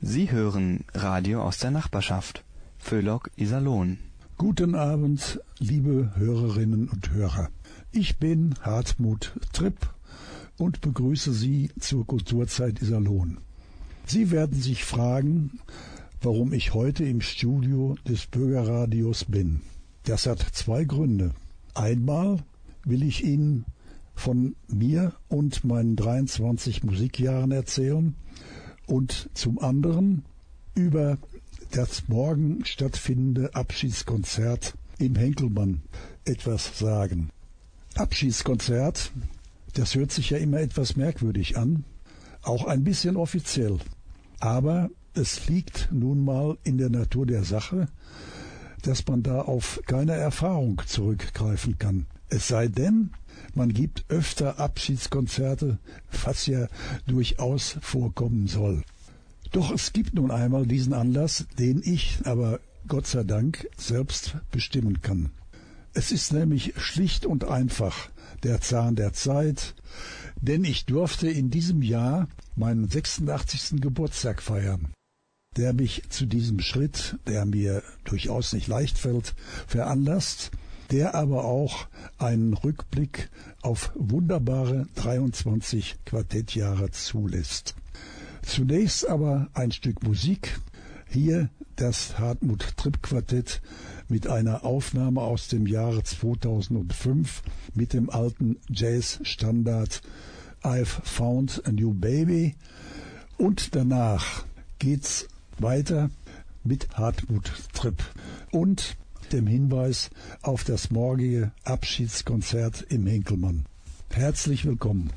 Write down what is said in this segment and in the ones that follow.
Sie hören Radio aus der Nachbarschaft. Föhlock Iserlohn. Guten Abend, liebe Hörerinnen und Hörer. Ich bin Hartmut Tripp und begrüße Sie zur Kulturzeit Iserlohn. Sie werden sich fragen, warum ich heute im Studio des Bürgerradios bin. Das hat zwei Gründe. Einmal will ich Ihnen von mir und meinen 23 Musikjahren erzählen und zum anderen über das morgen stattfindende Abschiedskonzert im Henkelmann etwas sagen. Abschiedskonzert, das hört sich ja immer etwas merkwürdig an, auch ein bisschen offiziell. Aber es liegt nun mal in der Natur der Sache, dass man da auf keine Erfahrung zurückgreifen kann. Es sei denn, man gibt öfter Abschiedskonzerte, was ja durchaus vorkommen soll. Doch es gibt nun einmal diesen Anlass, den ich aber Gott sei Dank selbst bestimmen kann. Es ist nämlich schlicht und einfach der Zahn der Zeit, denn ich durfte in diesem Jahr meinen 86. Geburtstag feiern, der mich zu diesem Schritt, der mir durchaus nicht leicht fällt, veranlasst, der aber auch einen Rückblick auf wunderbare 23 Quartettjahre zulässt. Zunächst aber ein Stück Musik. Hier das Hartmut Tripp Quartett mit einer Aufnahme aus dem Jahre 2005 mit dem alten Jazz-Standard I've Found a New Baby. Und danach geht's weiter mit Hartmut Tripp und dem Hinweis auf das morgige Abschiedskonzert im Henkelmann. Herzlich willkommen.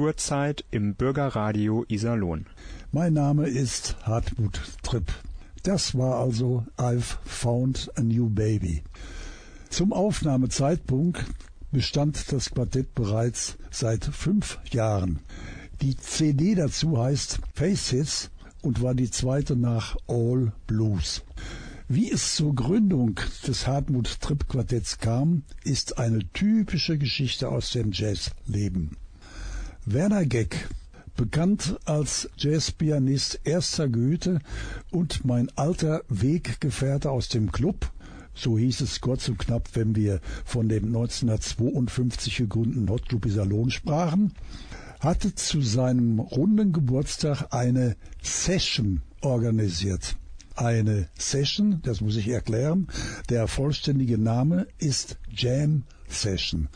Kulturzeit im Bürgerradio Iserlohn. Mein Name ist Hartmut Tripp. Das war also I've Found a New Baby. Zum Aufnahmezeitpunkt bestand das Quartett bereits seit fünf Jahren. Die CD dazu heißt Faces und war die zweite nach All Blues. Wie es zur Gründung des Hartmut Tripp Quartetts kam, ist eine typische Geschichte aus dem Jazzleben. Werner Geck, bekannt als Jazzpianist erster Güte und mein alter Weggefährte aus dem Club, so hieß es kurz und knapp, wenn wir von dem 1952 gegründeten Hot Club Iserlohn sprachen, hatte zu seinem runden Geburtstag eine Session organisiert. Eine Session, das muss ich erklären, der vollständige Name ist Jam Session,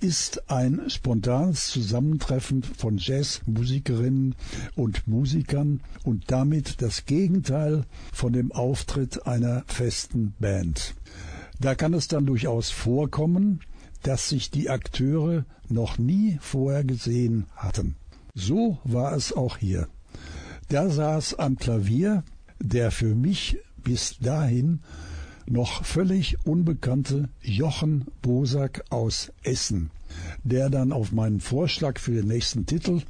ist ein spontanes Zusammentreffen von Jazzmusikerinnen und Musikern und damit das Gegenteil von dem Auftritt einer festen Band. Da kann es dann durchaus vorkommen, dass sich die Akteure noch nie vorher gesehen hatten. So war es auch hier. Da saß am Klavier der für mich bis dahin noch völlig unbekannte Jochen Bosak aus Essen, der dann auf meinen Vorschlag für den nächsten Titel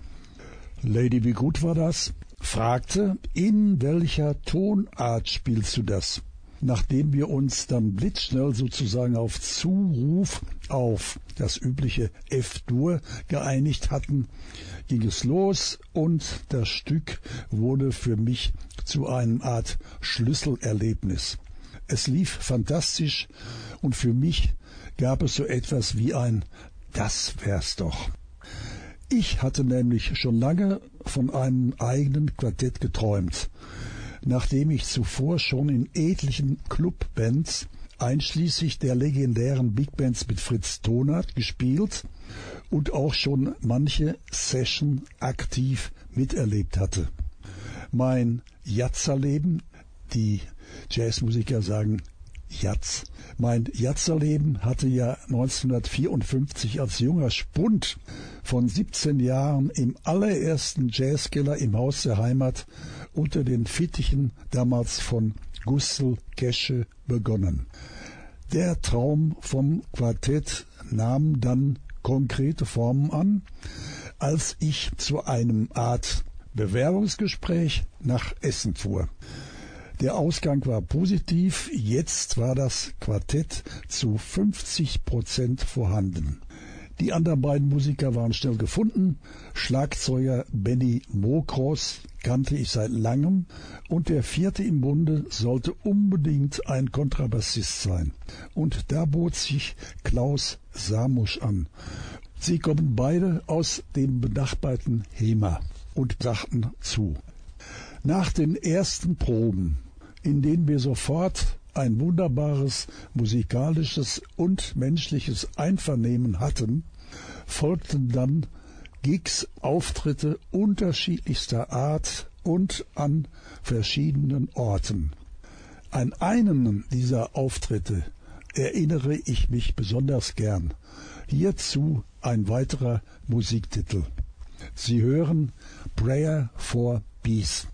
Lady, wie gut war das? fragte, in welcher Tonart spielst du das? nachdem wir uns dann blitzschnell sozusagen auf Zuruf auf das übliche F-Dur geeinigt hatten, ging es los und das Stück wurde für mich zu einem Art Schlüsselerlebnis. Es lief fantastisch und für mich gab es so etwas wie ein Das wär's doch. Ich hatte nämlich schon lange von einem eigenen Quartett geträumt nachdem ich zuvor schon in etlichen Clubbands, einschließlich der legendären Big Bands mit Fritz Tonert, gespielt und auch schon manche Session aktiv miterlebt hatte. Mein Jatzerleben, die Jazzmusiker sagen Jatz. Mein Jatzerleben hatte ja 1954 als junger Spund von 17 Jahren im allerersten Jazzkeller im Haus der Heimat unter den Fittichen damals von Gustl Kesche begonnen. Der Traum vom Quartett nahm dann konkrete Formen an, als ich zu einem Art Bewerbungsgespräch nach Essen fuhr. Der Ausgang war positiv, jetzt war das Quartett zu 50 Prozent vorhanden. Die anderen beiden Musiker waren schnell gefunden. Schlagzeuger Benny Mokros kannte ich seit langem und der vierte im Bunde sollte unbedingt ein Kontrabassist sein. Und da bot sich Klaus Samusch an. Sie kommen beide aus dem benachbarten Hema und brachten zu. Nach den ersten Proben, in denen wir sofort ein wunderbares musikalisches und menschliches Einvernehmen hatten, folgten dann Gigs, Auftritte unterschiedlichster Art und an verschiedenen Orten. An einen dieser Auftritte erinnere ich mich besonders gern. Hierzu ein weiterer Musiktitel. Sie hören Prayer for Peace.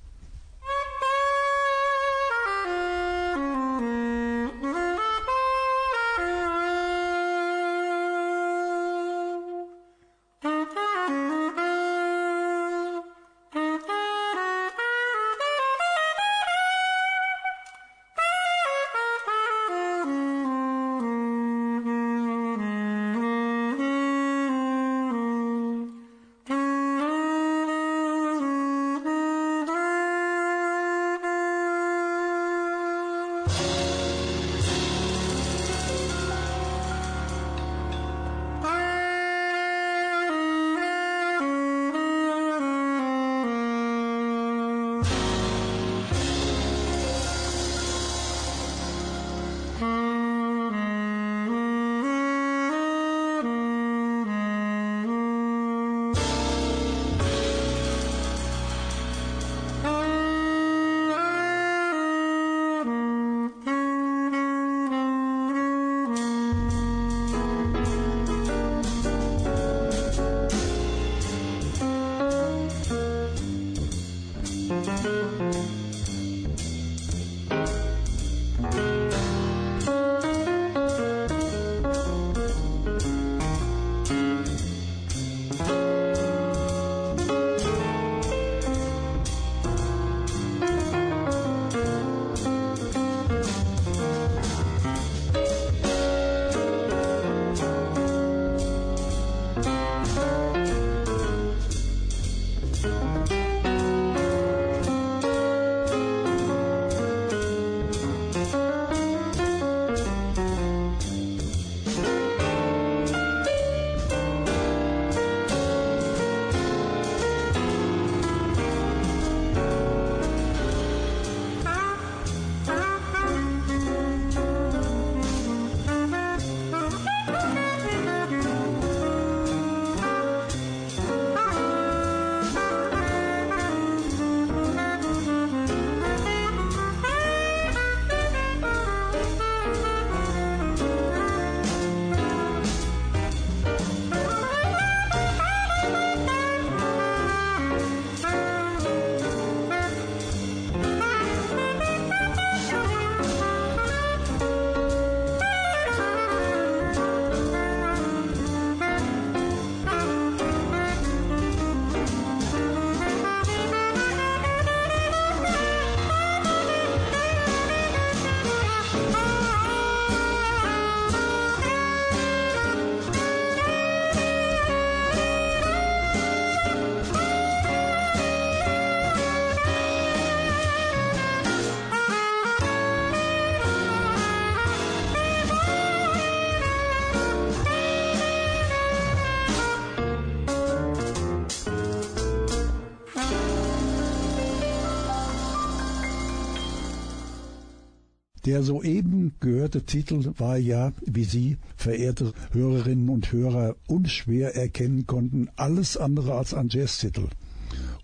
Der soeben gehörte Titel war ja, wie Sie, verehrte Hörerinnen und Hörer, unschwer erkennen konnten, alles andere als ein Jazztitel.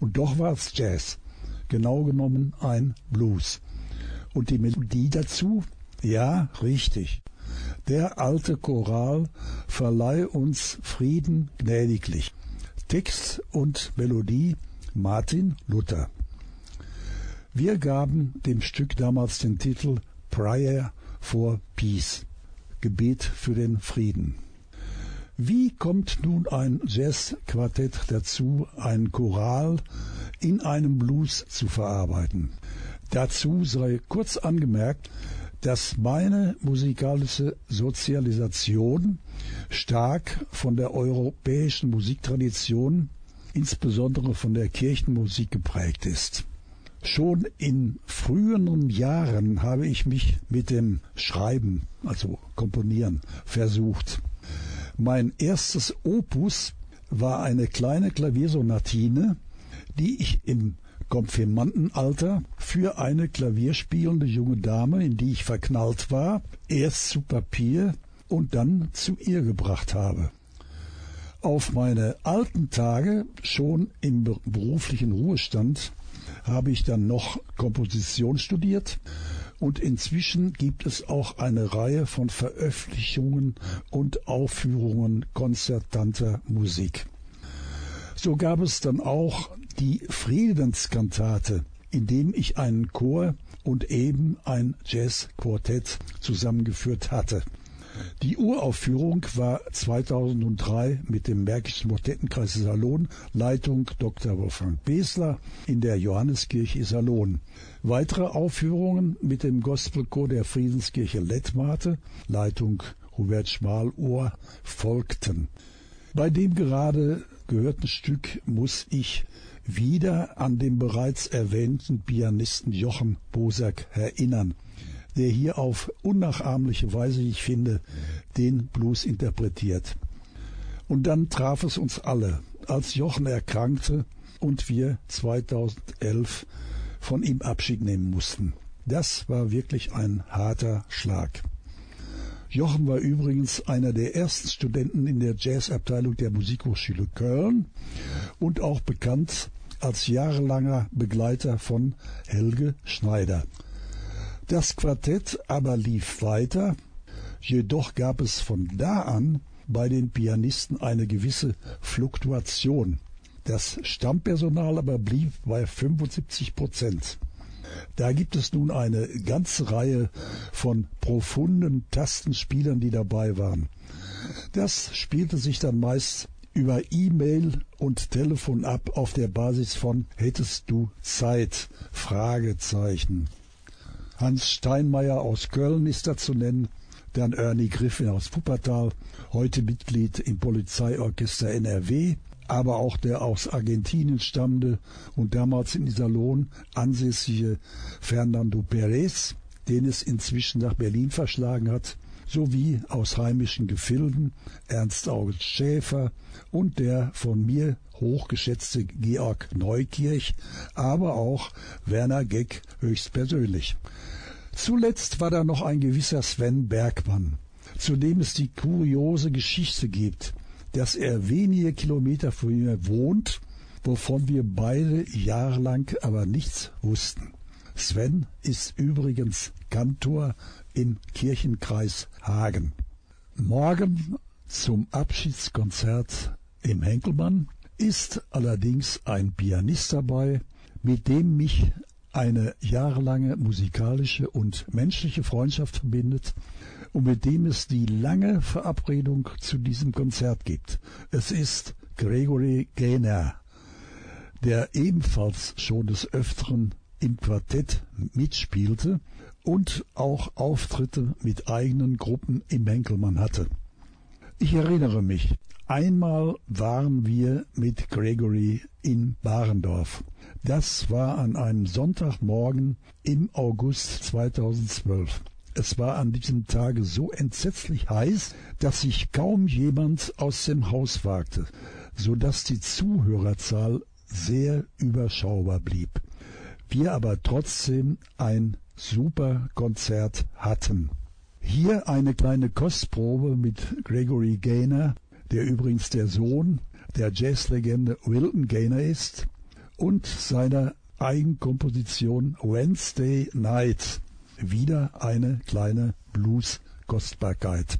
Und doch war es Jazz, genau genommen ein Blues. Und die Melodie dazu? Ja, richtig. Der alte Choral verleih uns Frieden gnädiglich. Text und Melodie Martin Luther. Wir gaben dem Stück damals den Titel Prayer for Peace, Gebet für den Frieden. Wie kommt nun ein Jazzquartett dazu, ein Choral in einem Blues zu verarbeiten? Dazu sei kurz angemerkt, dass meine musikalische Sozialisation stark von der europäischen Musiktradition, insbesondere von der Kirchenmusik geprägt ist. Schon in früheren Jahren habe ich mich mit dem Schreiben, also Komponieren, versucht. Mein erstes Opus war eine kleine Klaviersonatine, die ich im Konfirmandenalter für eine klavierspielende junge Dame, in die ich verknallt war, erst zu Papier und dann zu ihr gebracht habe. Auf meine alten Tage, schon im beruflichen Ruhestand, habe ich dann noch Komposition studiert und inzwischen gibt es auch eine Reihe von Veröffentlichungen und Aufführungen konzertanter Musik. So gab es dann auch die Friedenskantate, in dem ich einen Chor und eben ein Jazzquartett zusammengeführt hatte. Die Uraufführung war 2003 mit dem Märkischen Motettenkreis Iserlohn, Leitung Dr. Wolfgang Besler in der Johanneskirche Iserlohn. Weitere Aufführungen mit dem Gospelchor der Friedenskirche Lettmate, Leitung Hubert Schmalohr, folgten. Bei dem gerade gehörten Stück muss ich wieder an den bereits erwähnten Pianisten Jochen Bosack erinnern der hier auf unnachahmliche Weise, ich finde, den Blues interpretiert. Und dann traf es uns alle, als Jochen erkrankte und wir 2011 von ihm Abschied nehmen mussten. Das war wirklich ein harter Schlag. Jochen war übrigens einer der ersten Studenten in der Jazzabteilung der Musikhochschule Köln und auch bekannt als jahrelanger Begleiter von Helge Schneider. Das Quartett aber lief weiter, jedoch gab es von da an bei den Pianisten eine gewisse Fluktuation. Das Stammpersonal aber blieb bei 75 Prozent. Da gibt es nun eine ganze Reihe von profunden Tastenspielern, die dabei waren. Das spielte sich dann meist über E-Mail und Telefon ab auf der Basis von Hättest du Zeit? Fragezeichen. Hans Steinmeier aus Köln ist da zu nennen, dann Ernie Griffin aus Wuppertal, heute Mitglied im Polizeiorchester NRW, aber auch der aus Argentinien stammende und damals in Iserlohn ansässige Fernando Perez, den es inzwischen nach Berlin verschlagen hat, sowie aus heimischen Gefilden Ernst August Schäfer und der von mir hochgeschätzte Georg Neukirch, aber auch Werner Geck höchstpersönlich. Zuletzt war da noch ein gewisser Sven Bergmann, zu dem es die kuriose Geschichte gibt, dass er wenige Kilometer von mir wohnt, wovon wir beide jahrelang aber nichts wussten. Sven ist übrigens Kantor im Kirchenkreis Hagen. Morgen zum Abschiedskonzert im Henkelmann ist allerdings ein Pianist dabei, mit dem mich eine jahrelange musikalische und menschliche Freundschaft verbindet und mit dem es die lange Verabredung zu diesem Konzert gibt. Es ist Gregory Gaynor, der ebenfalls schon des Öfteren im Quartett mitspielte und auch Auftritte mit eigenen Gruppen im Henkelmann hatte. Ich erinnere mich, einmal waren wir mit Gregory in Barendorf. Das war an einem Sonntagmorgen im August 2012. Es war an diesem Tage so entsetzlich heiß, dass sich kaum jemand aus dem Haus wagte, so dass die Zuhörerzahl sehr überschaubar blieb. Wir aber trotzdem ein super Konzert hatten. Hier eine kleine Kostprobe mit Gregory Gaynor, der übrigens der Sohn der Jazzlegende Wilton Gaynor ist, und seiner Eigenkomposition Wednesday Night. Wieder eine kleine Blues-Kostbarkeit.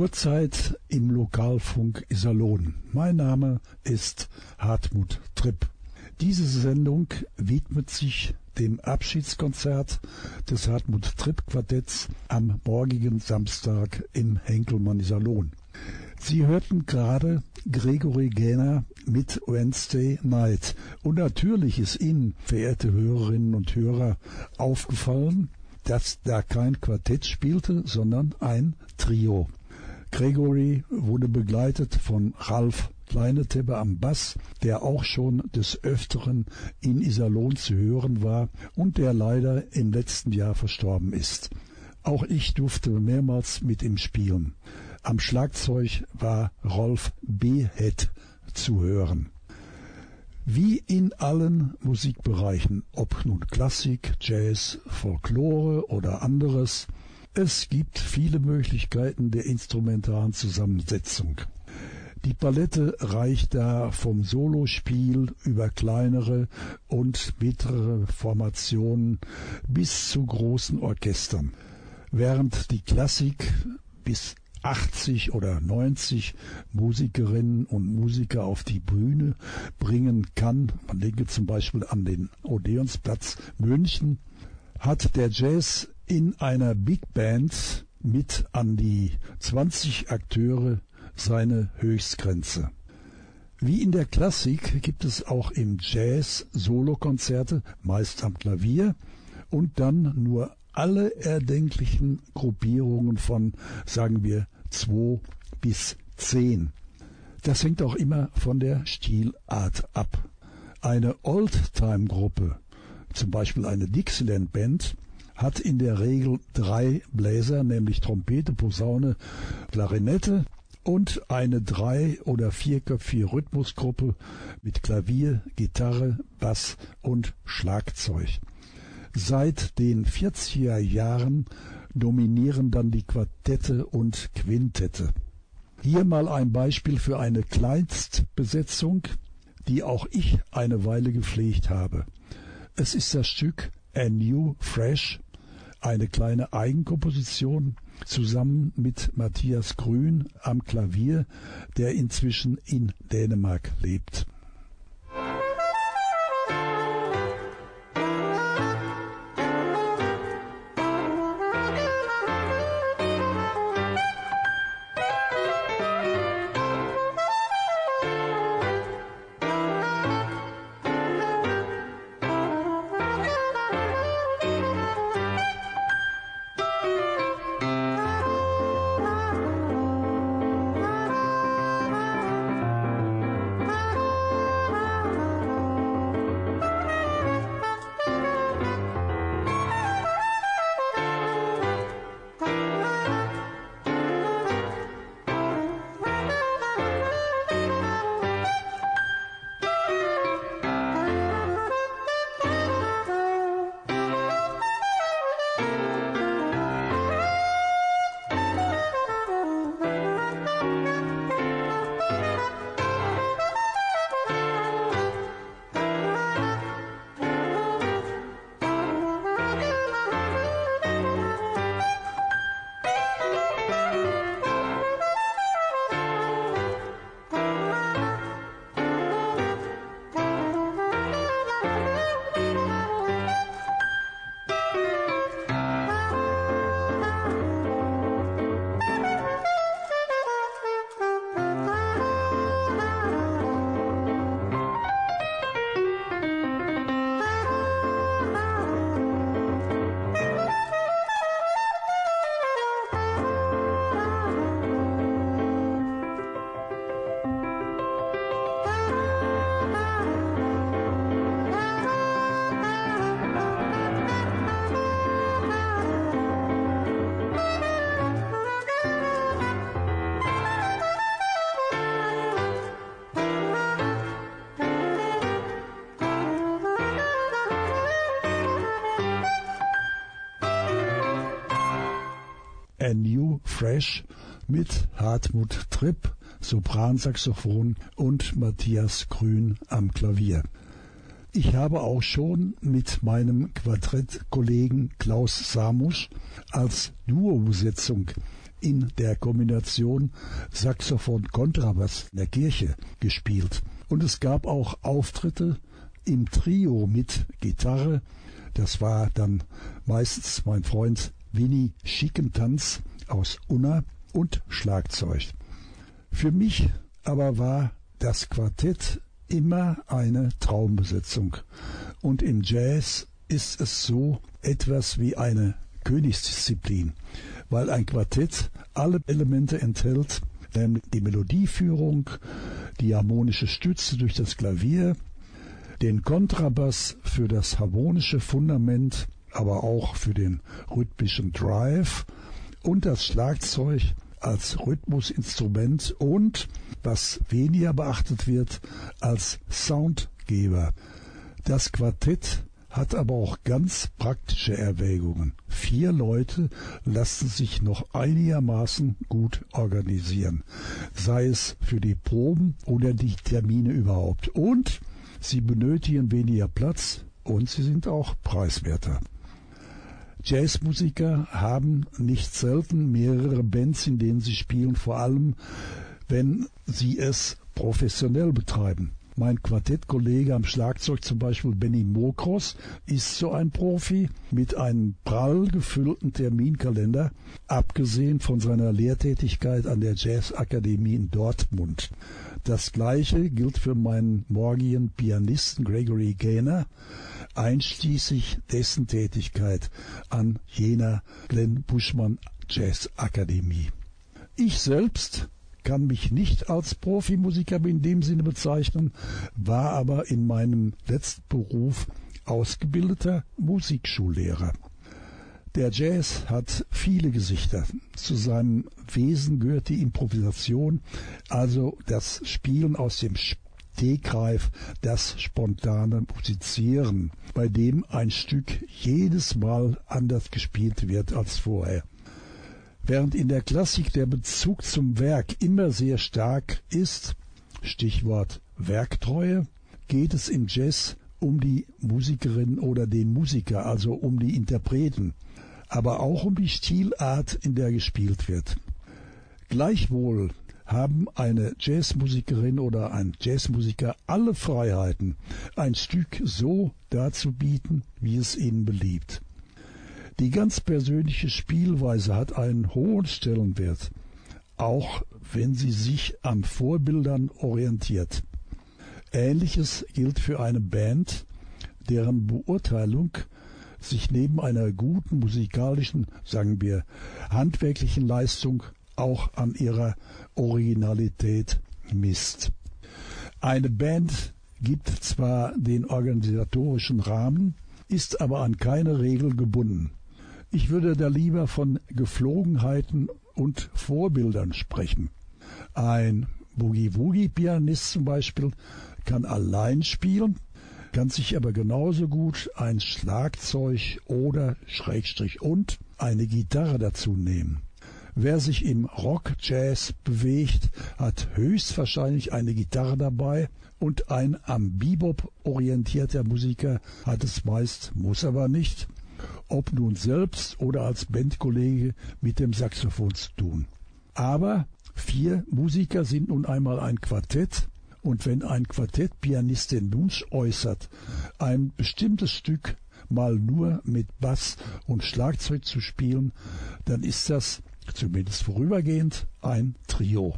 Kulturzeit im Lokalfunk Iserlohn. Mein Name ist Hartmut Tripp. Diese Sendung widmet sich dem Abschiedskonzert des Hartmut Tripp Quartetts am morgigen Samstag im Henkelmann Iserlohn. Sie hörten gerade Gregory Gainer mit Wednesday Night. Und natürlich ist Ihnen, verehrte Hörerinnen und Hörer, aufgefallen, dass da kein Quartett spielte, sondern ein Trio. Gregory wurde begleitet von Ralf Kleineteppe am Bass, der auch schon des Öfteren in Iserlohn zu hören war und der leider im letzten Jahr verstorben ist. Auch ich durfte mehrmals mit ihm spielen. Am Schlagzeug war Rolf Behet zu hören. Wie in allen Musikbereichen, ob nun Klassik, Jazz, Folklore oder anderes, es gibt viele Möglichkeiten der instrumentalen Zusammensetzung. Die Palette reicht da vom Solospiel über kleinere und mittlere Formationen bis zu großen Orchestern. Während die Klassik bis 80 oder 90 Musikerinnen und Musiker auf die Bühne bringen kann, man denke zum Beispiel an den Odeonsplatz München, hat der Jazz in einer Big Band mit an die 20 Akteure seine Höchstgrenze. Wie in der Klassik gibt es auch im Jazz Solokonzerte, meist am Klavier, und dann nur alle erdenklichen Gruppierungen von, sagen wir, zwei bis zehn. Das hängt auch immer von der Stilart ab. Eine Oldtime-Gruppe, zum Beispiel eine Dixieland Band, hat in der Regel drei Bläser, nämlich Trompete, Posaune, Klarinette und eine drei- oder vierköpfige Rhythmusgruppe mit Klavier, Gitarre, Bass und Schlagzeug. Seit den 40er Jahren dominieren dann die Quartette und Quintette. Hier mal ein Beispiel für eine Kleinstbesetzung, die auch ich eine Weile gepflegt habe. Es ist das Stück A New Fresh eine kleine Eigenkomposition zusammen mit Matthias Grün am Klavier, der inzwischen in Dänemark lebt. Fresh mit Hartmut Tripp, Sopransaxophon und Matthias Grün am Klavier. Ich habe auch schon mit meinem Quartettkollegen Klaus Samusch als Duo-Besetzung in der Kombination Saxophon-Kontrabass in der Kirche gespielt. Und es gab auch Auftritte im Trio mit Gitarre. Das war dann meistens mein Freund Winnie Schickentanz aus Unna und Schlagzeug. Für mich aber war das Quartett immer eine Traumbesetzung. Und im Jazz ist es so etwas wie eine Königsdisziplin, weil ein Quartett alle Elemente enthält, nämlich die Melodieführung, die harmonische Stütze durch das Klavier, den Kontrabass für das harmonische Fundament, aber auch für den rhythmischen Drive und das Schlagzeug als Rhythmusinstrument und, was weniger beachtet wird, als Soundgeber. Das Quartett hat aber auch ganz praktische Erwägungen. Vier Leute lassen sich noch einigermaßen gut organisieren, sei es für die Proben oder die Termine überhaupt. Und sie benötigen weniger Platz und sie sind auch preiswerter. Jazzmusiker haben nicht selten mehrere Bands, in denen sie spielen, vor allem wenn sie es professionell betreiben. Mein Quartettkollege am Schlagzeug, zum Beispiel Benny Mokros, ist so ein Profi mit einem prall gefüllten Terminkalender, abgesehen von seiner Lehrtätigkeit an der Jazzakademie in Dortmund. Das gleiche gilt für meinen morgigen Pianisten Gregory Gaynor, einschließlich dessen Tätigkeit an jener Glenn Buschmann Jazz Akademie. Ich selbst kann mich nicht als Profimusiker in dem Sinne bezeichnen, war aber in meinem letzten Beruf ausgebildeter Musikschullehrer. Der Jazz hat viele Gesichter. Zu seinem Wesen gehört die Improvisation, also das Spielen aus dem Stegreif, das spontane Musizieren, bei dem ein Stück jedes Mal anders gespielt wird als vorher. Während in der Klassik der Bezug zum Werk immer sehr stark ist, Stichwort Werktreue, geht es im Jazz um die Musikerin oder den Musiker, also um die Interpreten, aber auch um die Stilart, in der gespielt wird. Gleichwohl haben eine Jazzmusikerin oder ein Jazzmusiker alle Freiheiten, ein Stück so darzubieten, wie es ihnen beliebt. Die ganz persönliche Spielweise hat einen hohen Stellenwert, auch wenn sie sich an Vorbildern orientiert. Ähnliches gilt für eine Band, deren Beurteilung sich neben einer guten musikalischen, sagen wir, handwerklichen Leistung auch an ihrer Originalität misst. Eine Band gibt zwar den organisatorischen Rahmen, ist aber an keine Regel gebunden. Ich würde da lieber von Geflogenheiten und Vorbildern sprechen. Ein Boogie-Woogie-Pianist zum Beispiel kann allein spielen, kann sich aber genauso gut ein Schlagzeug oder Schrägstrich und eine Gitarre dazu nehmen. Wer sich im Rock-Jazz bewegt, hat höchstwahrscheinlich eine Gitarre dabei und ein am Bebop orientierter Musiker hat es meist, muss aber nicht, ob nun selbst oder als Bandkollege mit dem Saxophon zu tun. Aber vier Musiker sind nun einmal ein Quartett, und wenn ein Quartettpianist den Wunsch äußert, ein bestimmtes Stück mal nur mit Bass und Schlagzeug zu spielen, dann ist das, zumindest vorübergehend, ein Trio.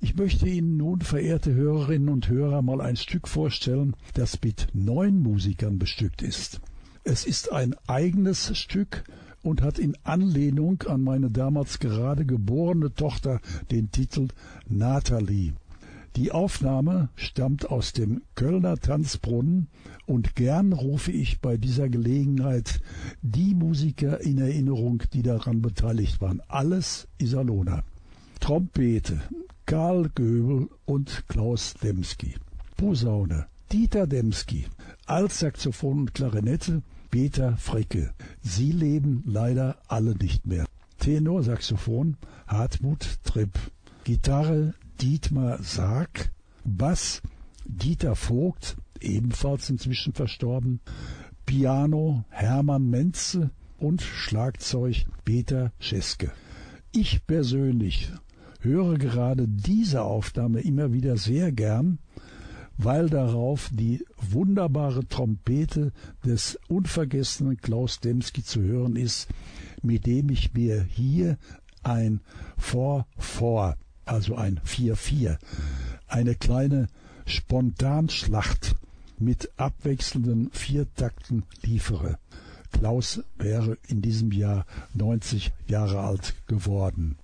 Ich möchte Ihnen nun, verehrte Hörerinnen und Hörer, mal ein Stück vorstellen, das mit neun Musikern bestückt ist. Es ist ein eigenes Stück und hat in Anlehnung an meine damals gerade geborene Tochter den Titel Natalie. Die Aufnahme stammt aus dem Kölner Tanzbrunnen und gern rufe ich bei dieser Gelegenheit die Musiker in Erinnerung, die daran beteiligt waren. Alles Iserlohner. Trompete Karl Göbel und Klaus Demski. Posaune Dieter Demski. Altsaxophon und Klarinette Peter Fricke. Sie leben leider alle nicht mehr. Tenorsaxophon Hartmut Tripp. Gitarre Dietmar Sarg. Bass Dieter Vogt, ebenfalls inzwischen verstorben. Piano Hermann Menze und Schlagzeug Peter Scheske. Ich persönlich höre gerade diese Aufnahme immer wieder sehr gern, weil darauf die wunderbare Trompete des unvergessenen Klaus Demski zu hören ist, mit dem ich mir hier ein 4-4, also ein 4-4, eine kleine Spontanschlacht mit abwechselnden Viertakten liefere. Klaus wäre in diesem Jahr 90 Jahre alt geworden.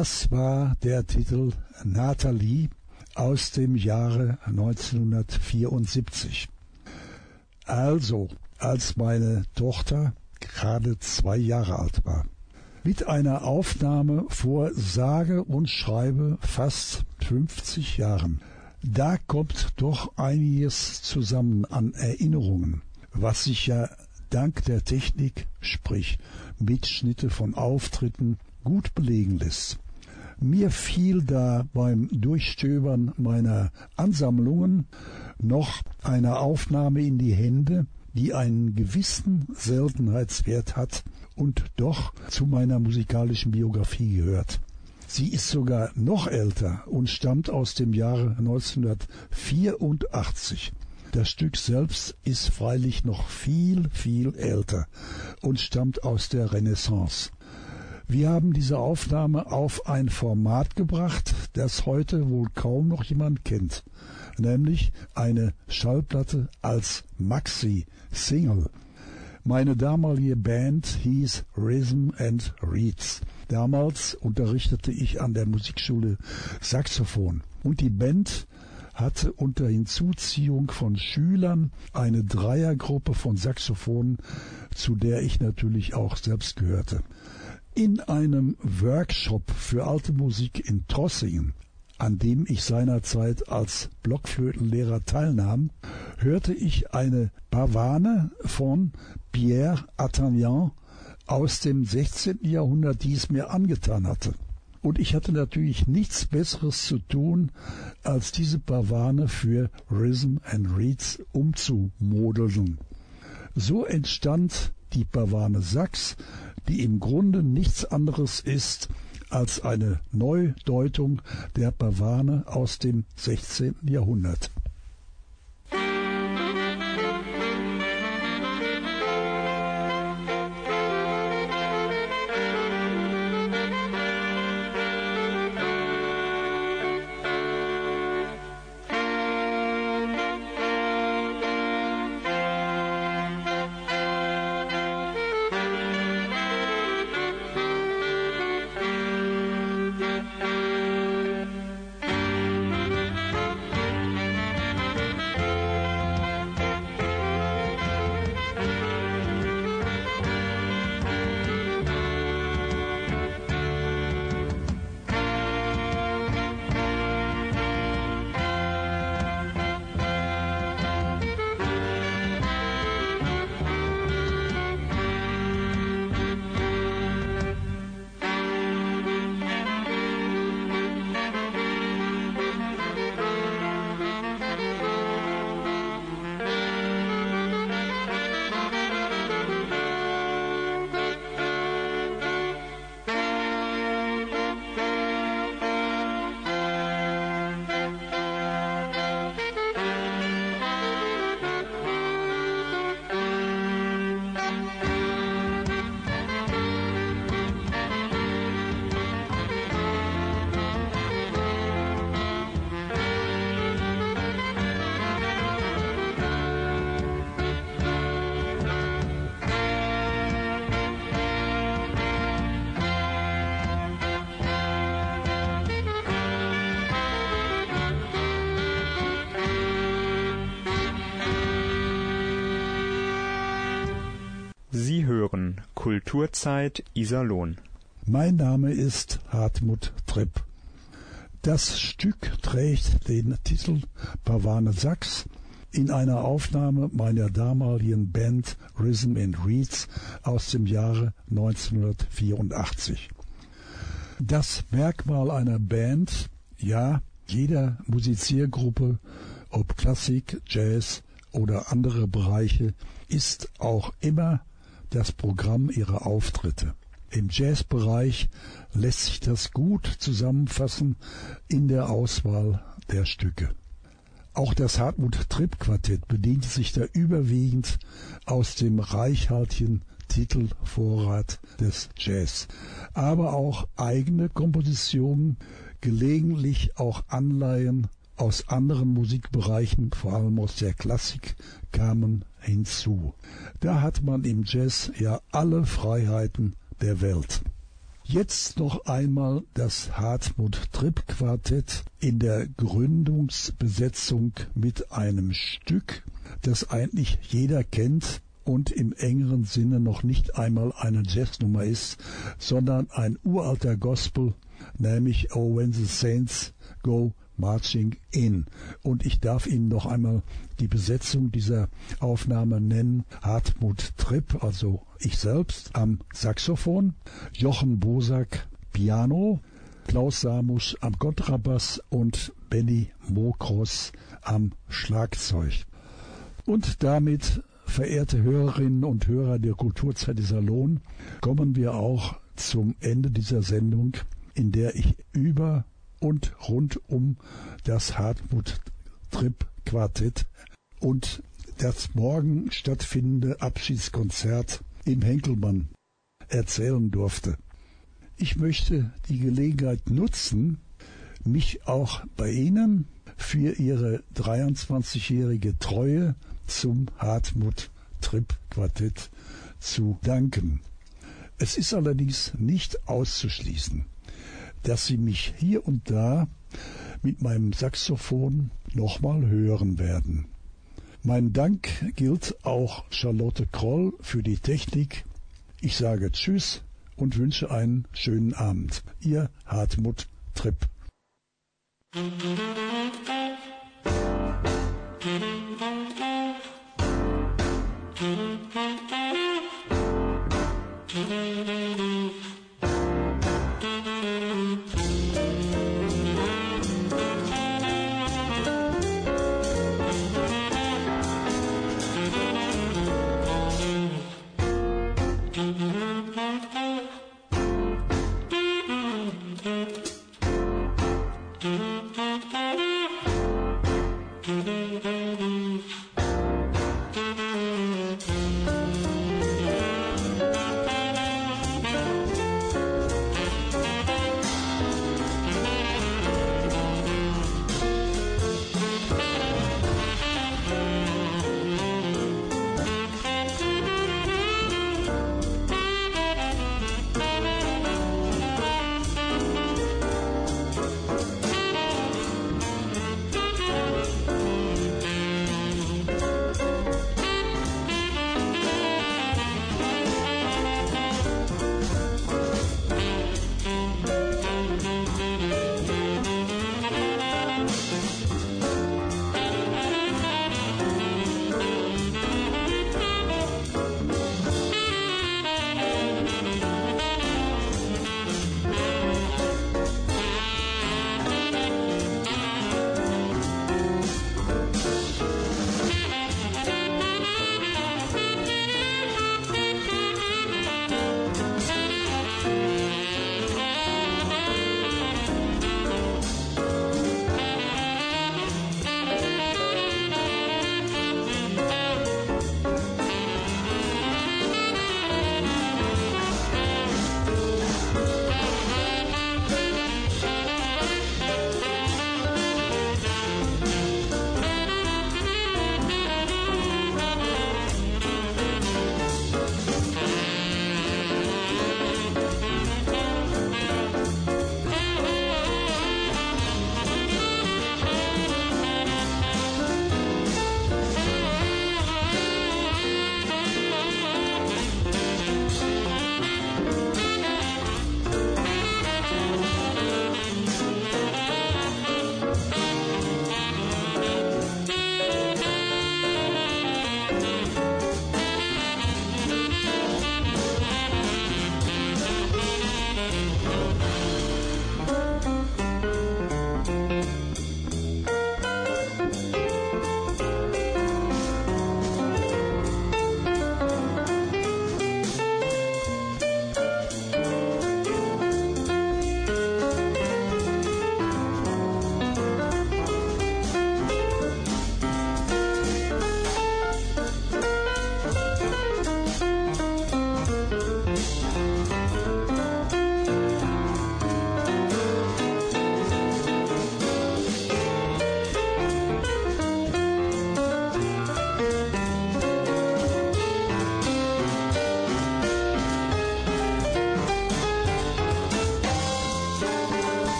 Das war der Titel Nathalie aus dem Jahre 1974. Also, als meine Tochter gerade zwei Jahre alt war. mit einer Aufnahme vor sage und schreibe fast 50 Jahren. Da kommt doch einiges zusammen an Erinnerungen, was sich ja dank der Technik, sprich Mitschnitte von Auftritten, gut belegen lässt. Mir fiel da beim Durchstöbern meiner Ansammlungen noch eine Aufnahme in die Hände, die einen gewissen Seltenheitswert hat und doch zu meiner musikalischen Biografie gehört. Sie ist sogar noch älter und stammt aus dem Jahre 1984. Das Stück selbst ist freilich noch viel, viel älter und stammt aus der Renaissance. Wir haben diese Aufnahme auf ein Format gebracht, das heute wohl kaum noch jemand kennt, nämlich eine Schallplatte als Maxi-Single. Meine damalige Band hieß Rhythm and Reeds. Damals unterrichtete ich an der Musikschule Saxophon und die Band hatte unter Hinzuziehung von Schülern eine Dreiergruppe von Saxophonen, zu der ich natürlich auch selbst gehörte. In einem Workshop für alte Musik in Trossingen, an dem ich seinerzeit als Blockflötenlehrer teilnahm, hörte ich eine Pavane von Pierre Attagnan aus dem 16. Jahrhundert, die es mir angetan hatte. Und ich hatte natürlich nichts Besseres zu tun, als diese Pavane für Rhythm and Reeds umzumodeln. So entstand die Pavane Sachs, die im Grunde nichts anderes ist als eine Neudeutung der Pavane aus dem 16. Jahrhundert. Kulturzeit Iserlohn. Mein Name ist Hartmut Tripp. Das Stück trägt den Titel Pavane Sachs in einer Aufnahme meiner damaligen Band Rhythm and Reeds aus dem Jahre 1984. Das Merkmal einer Band, ja, jeder Musiziergruppe, ob Klassik, Jazz oder andere Bereiche, ist auch immer das Programm ihrer Auftritte. Im Jazzbereich lässt sich das gut zusammenfassen in der Auswahl der Stücke. Auch das Hartmut Tripp Quartett bediente sich da überwiegend aus dem reichhaltigen Titelvorrat des Jazz, aber auch eigene Kompositionen, gelegentlich auch Anleihen aus anderen Musikbereichen, vor allem aus der Klassik, kamen hinzu. Da hat man im Jazz ja alle Freiheiten der Welt. Jetzt noch einmal das Hartmut Tripp Quartett in der Gründungsbesetzung mit einem Stück, das eigentlich jeder kennt und im engeren Sinne noch nicht einmal eine Jazznummer ist, sondern ein uralter Gospel, nämlich Oh When the Saints Go Marching In. Und ich darf Ihnen noch einmal die Besetzung dieser Aufnahme nennen. Hartmut Tripp, also ich selbst, am Saxophon, Jochen Bosak Piano, Klaus Samusch am Kontrabass und Benny Mokros am Schlagzeug. Und damit, verehrte Hörerinnen und Hörer der Kulturzeit Salon, kommen wir auch zum Ende dieser Sendung, in der ich über und rund um das Hartmut Tripp Quartett und das morgen stattfindende Abschiedskonzert im Henkelmann erzählen durfte. Ich möchte die Gelegenheit nutzen, mich auch bei Ihnen für Ihre 23-jährige Treue zum Hartmut Tripp Quartett zu danken. Es ist allerdings nicht auszuschließen, dass Sie mich hier und da mit meinem Saxophon nochmal hören werden. Mein Dank gilt auch Charlotte Kroll für die Technik. Ich sage Tschüss und wünsche einen schönen Abend. Ihr Hartmut Tripp.